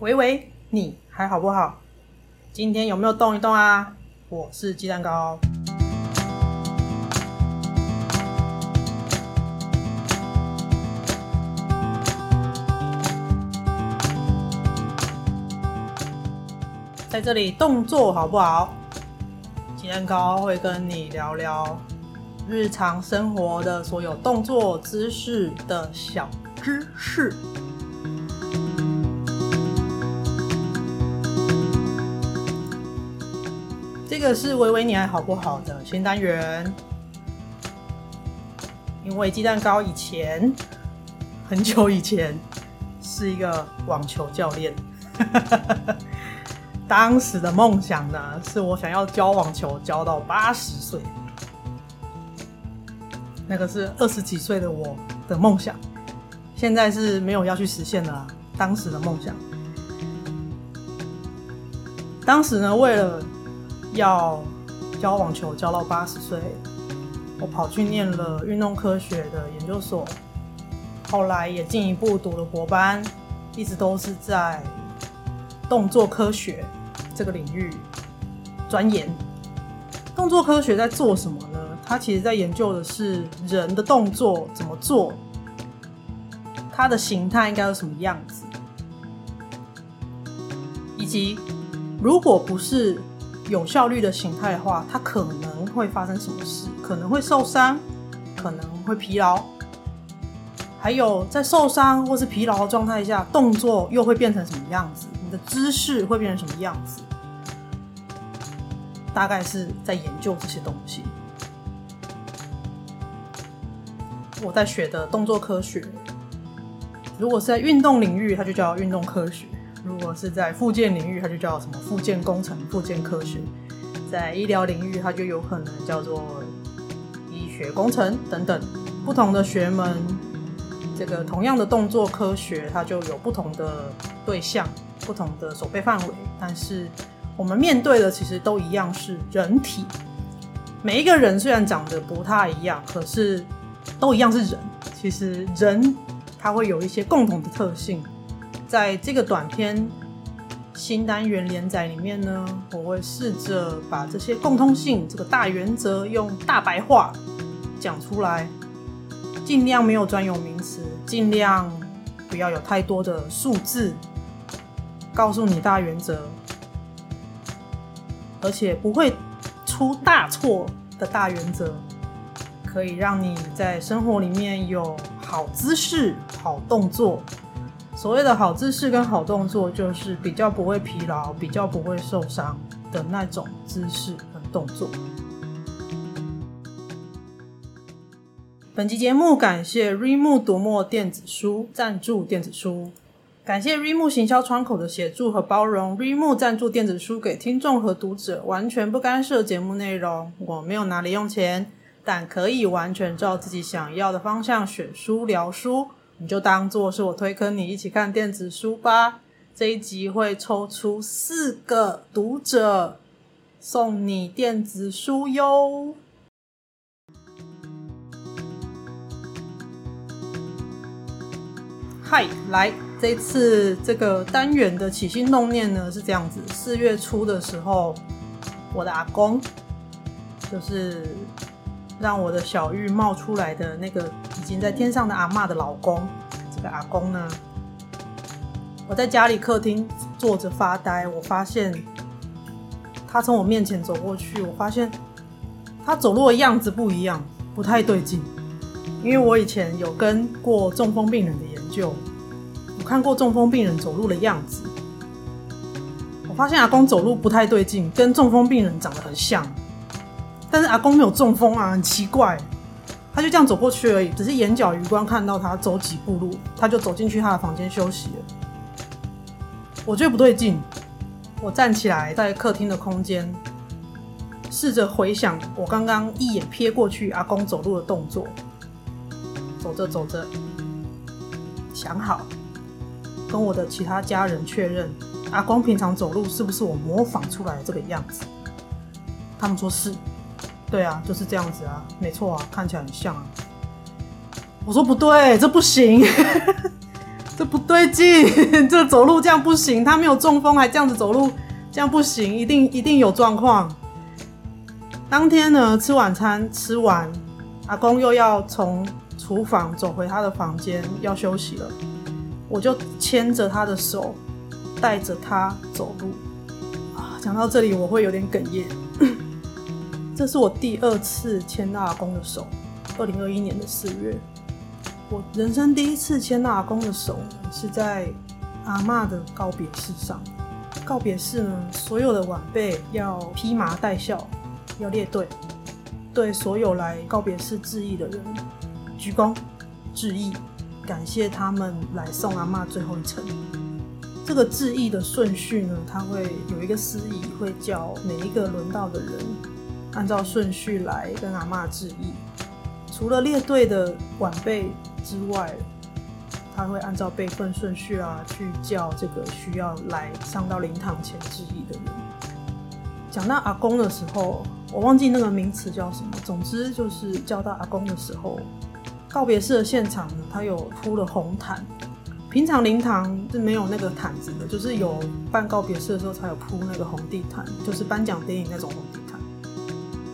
喂喂，你还好不好？今天有没有动一动啊？我是鸡蛋糕。在这里动作好不好？鸡蛋糕会跟你聊聊日常生活的所有动作姿势的小知识。这个是喂喂你还好不好的新单元，因为鸡蛋糕以前很久以前是一个网球教练，当时的梦想呢，是我想要教网球教到八十岁，那个是二十几岁的我的梦想，现在是没有要去实现了，当时的梦想，当时呢为了。要教网球教到八十岁，我跑去念了运动科学的研究所，后来也进一步读了博班，一直都是在动作科学这个领域钻研。动作科学在做什么呢？它其实在研究的是人的动作怎么做，它的形态应该有什么样子，以及如果不是。有效率的形态的话，它可能会发生什么事？可能会受伤，可能会疲劳，还有在受伤或是疲劳的状态下，动作又会变成什么样子？你的姿势会变成什么样子？大概是在研究这些东西。我在学的动作科学，如果是在运动领域，它就叫运动科学。如果是在附件领域，它就叫什么附件工程、附件科学；在医疗领域，它就有可能叫做医学工程等等。不同的学门，这个同样的动作科学，它就有不同的对象、不同的守备范围。但是我们面对的其实都一样，是人体。每一个人虽然长得不太一样，可是都一样是人。其实人他会有一些共同的特性。在这个短篇新单元连载里面呢，我会试着把这些共通性、这个大原则用大白话讲出来，尽量没有专有名词，尽量不要有太多的数字，告诉你大原则，而且不会出大错的大原则，可以让你在生活里面有好姿势、好动作。所谓的好姿势跟好动作，就是比较不会疲劳、比较不会受伤的那种姿势和动作。本期节目感谢 Readmoo 读墨电子书赞助电子书，感谢 Readmoo 行销窗口的协助和包容。Readmoo 赞助电子书给听众和读者，完全不干涉节目内容。我没有拿零用钱，但可以完全照自己想要的方向选书聊书。你就当做是我推坑你一起看电子书吧。这一集会抽出四个读者送你电子书哟。嗨，来，这次这个单元的起心动念呢是这样子：四月初的时候，我的阿公就是。让我的小玉冒出来的那个已经在天上的阿嬷的老公，这个阿公呢，我在家里客厅坐着发呆，我发现他从我面前走过去，我发现他走路的样子不一样，不太对劲。因为我以前有跟过中风病人的研究，我看过中风病人走路的样子，我发现阿公走路不太对劲，跟中风病人长得很像。但是阿公没有中风啊，很奇怪，他就这样走过去而已，只是眼角余光看到他走几步路，他就走进去他的房间休息了。我觉得不对劲，我站起来在客厅的空间，试着回想我刚刚一眼瞥过去阿公走路的动作，走着走着，想好跟我的其他家人确认，阿公平常走路是不是我模仿出来的这个样子？他们说是。对啊，就是这样子啊，没错啊，看起来很像啊。我说不对，这不行，这不对劲，这走路这样不行。他没有中风还这样子走路，这样不行，一定一定有状况。当天呢，吃晚餐吃完，阿公又要从厨房走回他的房间要休息了，我就牵着他的手，带着他走路。啊，讲到这里我会有点哽咽。这是我第二次牵到阿公的手，二零二一年的四月。我人生第一次牵到阿公的手，是在阿嬷的告别式上。告别式呢，所有的晚辈要披麻戴孝。要列队，对所有来告别式致意的人鞠躬致意，感谢他们来送阿嬷最后一程。这个致意的顺序呢，他会有一个司仪会叫每一个轮到的人按照顺序来跟阿妈致意。除了列队的晚辈之外，他会按照辈分顺序啊去叫这个需要来上到灵堂前致意的人。讲到阿公的时候。我忘记那个名词叫什么，总之就是叫到阿公的时候，告别式的现场呢，他有铺了红毯。平常灵堂是没有那个毯子的，就是有办告别式的时候才有铺那个红地毯，就是颁奖典礼那种红地毯。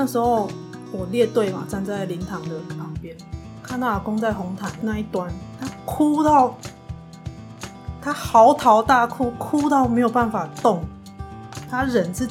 那时候我列队嘛，站在灵堂的旁边，看到阿公在红毯那一端，他哭到，他嚎啕大哭，哭到没有办法动，他人是。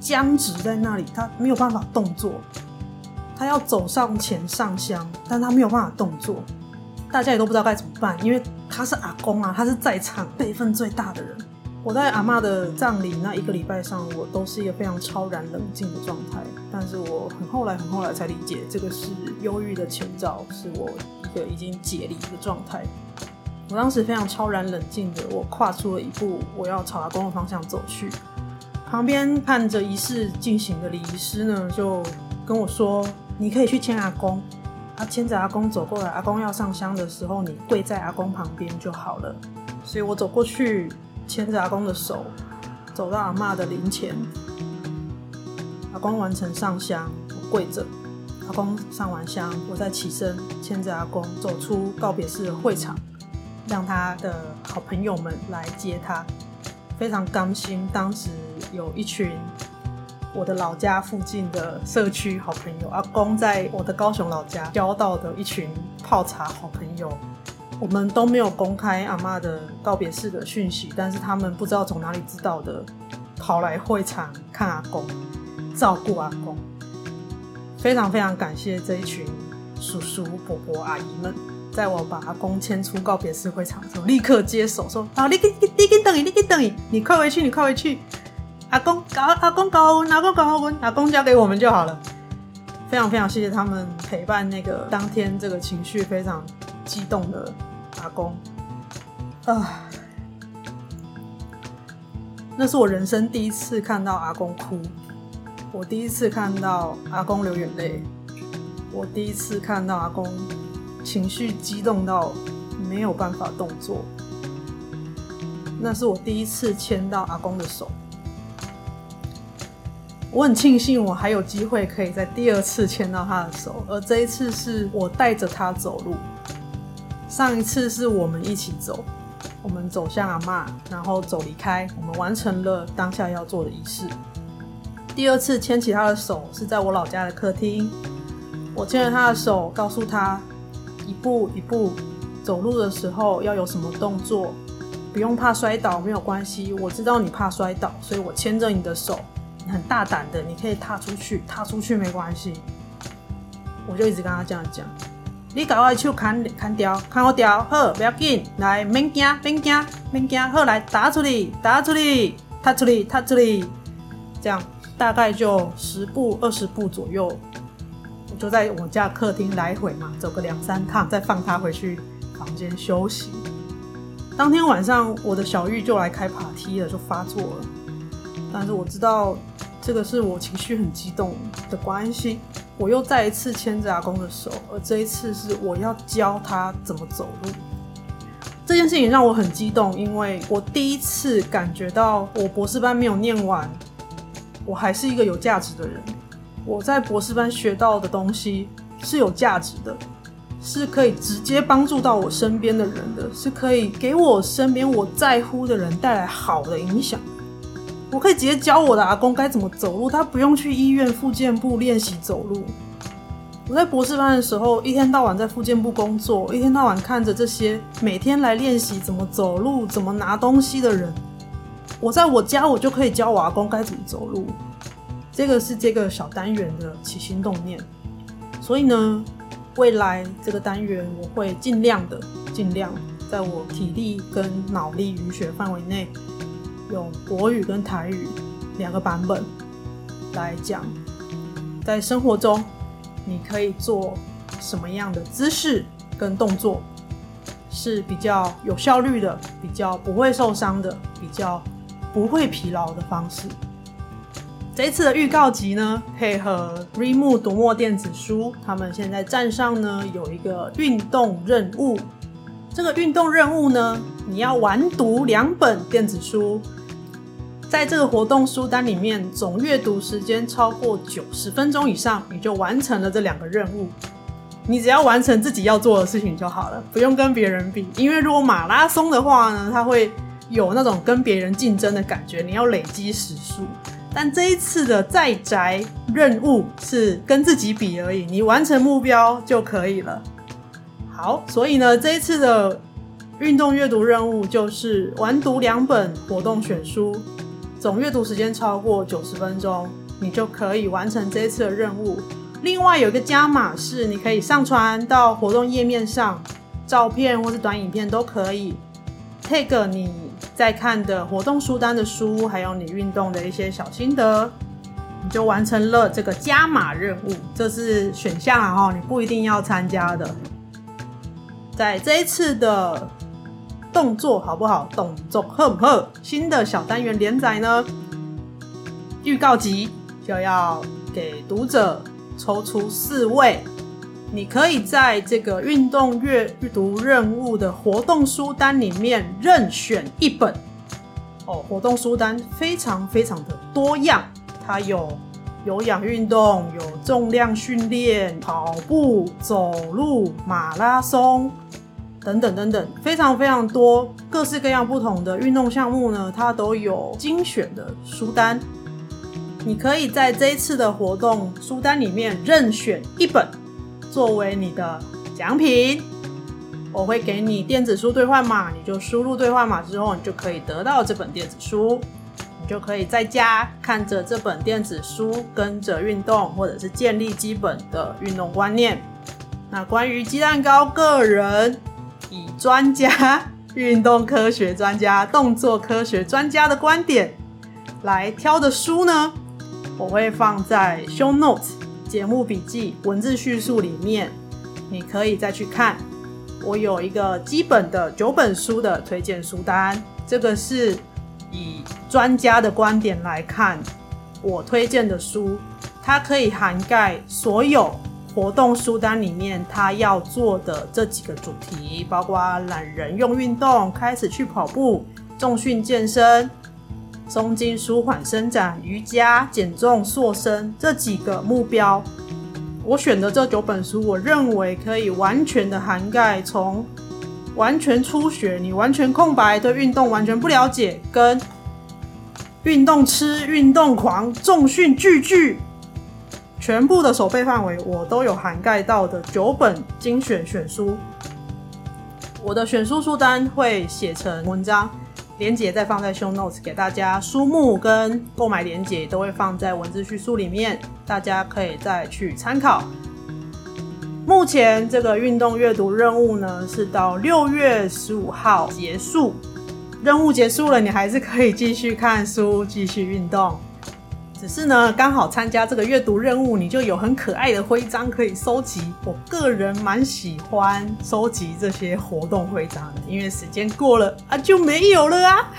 僵直在那里，他没有办法动作。他要走上前上香，但他没有办法动作。大家也都不知道该怎么办，因为他是阿公啊，他是在场辈分最大的人。我在阿嬷的葬礼那一个礼拜上，我都是一个非常超然冷静的状态。但是我很后来很后来才理解，这个是忧郁的前兆，是我一个已经解离的状态。我当时非常超然冷静的，我跨出了一步，我要朝阿公的方向走去。旁边看着仪式进行的礼仪师呢，就跟我说：“你可以去牵阿公，他牵着阿公走过来，阿公要上香的时候，你跪在阿公旁边就好了。”所以我走过去，牵着阿公的手，走到阿妈的灵前。阿公完成上香，我跪着。阿公上完香，我再起身，牵着阿公走出告别式的会场，让他的好朋友们来接他。非常甘心，当时有一群我的老家附近的社区好朋友，阿公在我的高雄老家交到的一群泡茶好朋友，我们都没有公开阿妈的告别式的讯息，但是他们不知道从哪里知道的，跑来会场看阿公，照顾阿公，非常非常感谢这一群叔叔伯伯阿姨们。在我把阿公牵出告别式会场的时候，立刻接手说：“好，你给你你给等你，你给等你，你快回去，你快回去。阿公搞阿公搞阿公搞好运，阿公交给我们就好了。”非常非常谢谢他们陪伴那个当天这个情绪非常激动的阿公啊！那是我人生第一次看到阿公哭，我第一次看到阿公流眼泪，我第一次看到阿公。情绪激动到没有办法动作，那是我第一次牵到阿公的手。我很庆幸我还有机会可以在第二次牵到他的手，而这一次是我带着他走路。上一次是我们一起走，我们走向阿嬷，然后走离开，我们完成了当下要做的仪式。第二次牵起他的手是在我老家的客厅，我牵着他的手，告诉他。一步一步走路的时候要有什么动作，不用怕摔倒，没有关系。我知道你怕摔倒，所以我牵着你的手，你很大胆的，你可以踏出去，踏出去没关系。我就一直跟他这样讲，你把我的手砍砍掉，砍我掉，好，不要紧，来，免惊，免惊，免惊，好，来，打出去，打出去，踏出去，踏出去，这样大概就十步二十步左右。我就在我家客厅来回嘛，走个两三趟，再放他回去房间休息。当天晚上，我的小玉就来开爬梯了，就发作了。但是我知道这个是我情绪很激动的关系，我又再一次牵着阿公的手，而这一次是我要教他怎么走路。这件事情让我很激动，因为我第一次感觉到我博士班没有念完，我还是一个有价值的人。我在博士班学到的东西是有价值的，是可以直接帮助到我身边的人的，是可以给我身边我在乎的人带来好的影响。我可以直接教我的阿公该怎么走路，他不用去医院复健部练习走路。我在博士班的时候，一天到晚在复健部工作，一天到晚看着这些每天来练习怎么走路、怎么拿东西的人。我在我家，我就可以教我阿公该怎么走路。这个是这个小单元的起心动念。所以呢，未来这个单元我会尽量的、尽量在我体力跟脑力允许范围内，用国语跟台语两个版本来讲，在生活中。你可以做什么样的姿势跟动作是比较有效率的，比较不会受伤的，比较不会疲劳的方式。这一次的预告集呢，配合 Readmoo 读墨电子书，他们现在站上呢有一个运动任务。这个运动任务呢，你要完读两本电子书。在这个活动书单里面，总阅读时间超过九十分钟以上，你就完成了这两个任务。你只要完成自己要做的事情就好了，不用跟别人比。因为如果马拉松的话呢，它会有那种跟别人竞争的感觉，你要累积时数。但这一次的在宅任务是跟自己比而已，你完成目标就可以了。好，所以呢，这一次的运动阅读任务就是完读两本活动选书。总阅读时间超过九十分钟，你就可以完成这一次的任务。另外有一个加码是，你可以上传到活动页面上，照片或是短影片都可以，tag 你在看的活动书单的书，还有你运动的一些小心得，你就完成了这个加码任务。这是选项啊，哈，你不一定要参加的。在这一次的。动作好不好？动作呵不呵？新的小单元连载呢？预告集就要给读者抽出四位，你可以在这个运动阅读任务的活动书单里面任选一本。哦，活动书单非常非常的多样，它有有氧运动，有重量训练，跑步、走路、马拉松。等等等等，非常非常多各式各样不同的运动项目呢，它都有精选的书单。你可以在这一次的活动书单里面任选一本，作为你的奖品。我会给你电子书兑换码，你就输入兑换码之后，你就可以得到这本电子书。你就可以在家看着这本电子书，跟着运动，或者是建立基本的运动观念。那关于鸡蛋糕个人。以专家、运动科学专家、动作科学专家的观点来挑的书呢，我会放在 show notes 节目笔记文字叙述里面，你可以再去看。我有一个基本的九本书的推荐书单，这个是以专家的观点来看我推荐的书，它可以涵盖所有。活动书单里面，他要做的这几个主题，包括懒人用运动、开始去跑步、重训健身、松筋舒缓伸展、瑜伽、减重塑身这几个目标。我选的这九本书，我认为可以完全的涵盖，从完全初学，你完全空白，对运动完全不了解，跟运动痴、运动狂、重训巨巨。全部的手背范围我都有涵盖到的九本精选选书，我的选书书单会写成文章，连结再放在 show notes 给大家，书目跟购买连结都会放在文字叙述里面，大家可以再去参考。目前这个运动阅读任务呢是到六月十五号结束，任务结束了，你还是可以继续看书，继续运动。只是呢，刚好参加这个阅读任务，你就有很可爱的徽章可以收集。我个人蛮喜欢收集这些活动徽章的，因为时间过了啊就没有了啊。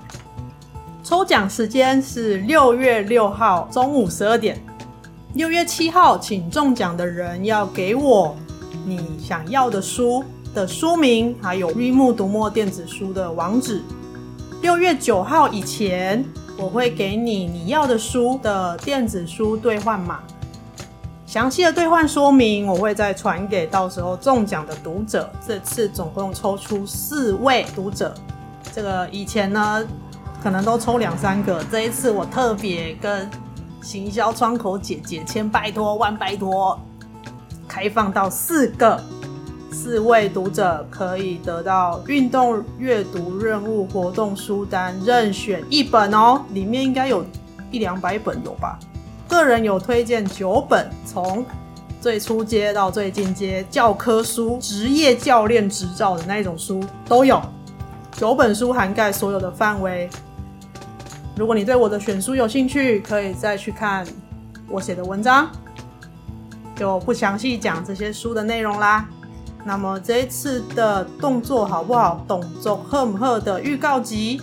抽奖时间是六月六号中午十二点，六月七号请中奖的人要给我你想要的书的书名，还有 Readmoo 读墨电子书的网址。六月九号以前。我会给你你要的书的电子书兑换码。详细的兑换说明我会再传给到时候中奖的读者。这次总共抽出四位读者，这个以前呢可能都抽两三个，这一次我特别跟行销窗口姐姐千拜托万拜托，开放到四个，四位读者可以得到运动阅读任务活动书单任选一本哦，里面应该有一两百本有吧。个人有推荐九本，从最初阶到最进阶教科书、职业教练执照的那种书都有。九本书涵盖所有的范围。如果你对我的选书有兴趣，可以再去看我写的文章，就不详细讲这些书的内容啦。那么这一次的动作好不好？动作赫不赫的预告集。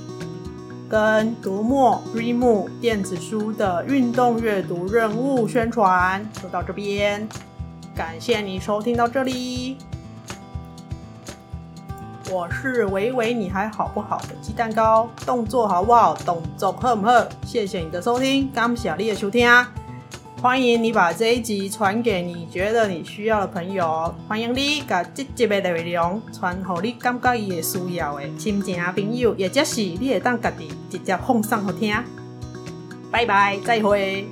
跟读墨 remo 电子书的运动阅读任务宣传就到这边，感谢你收听到这里。我是维维，你还好不好的鸡蛋糕，动作好不好？动作好不好？谢谢你的收听，感谢你的收听啊！欢迎你把这一集传给你觉得你需要的朋友，欢迎你把这集的内容传给你感觉伊会需要的亲情朋友，也就是你会当家己直接放上好听。拜拜，再会。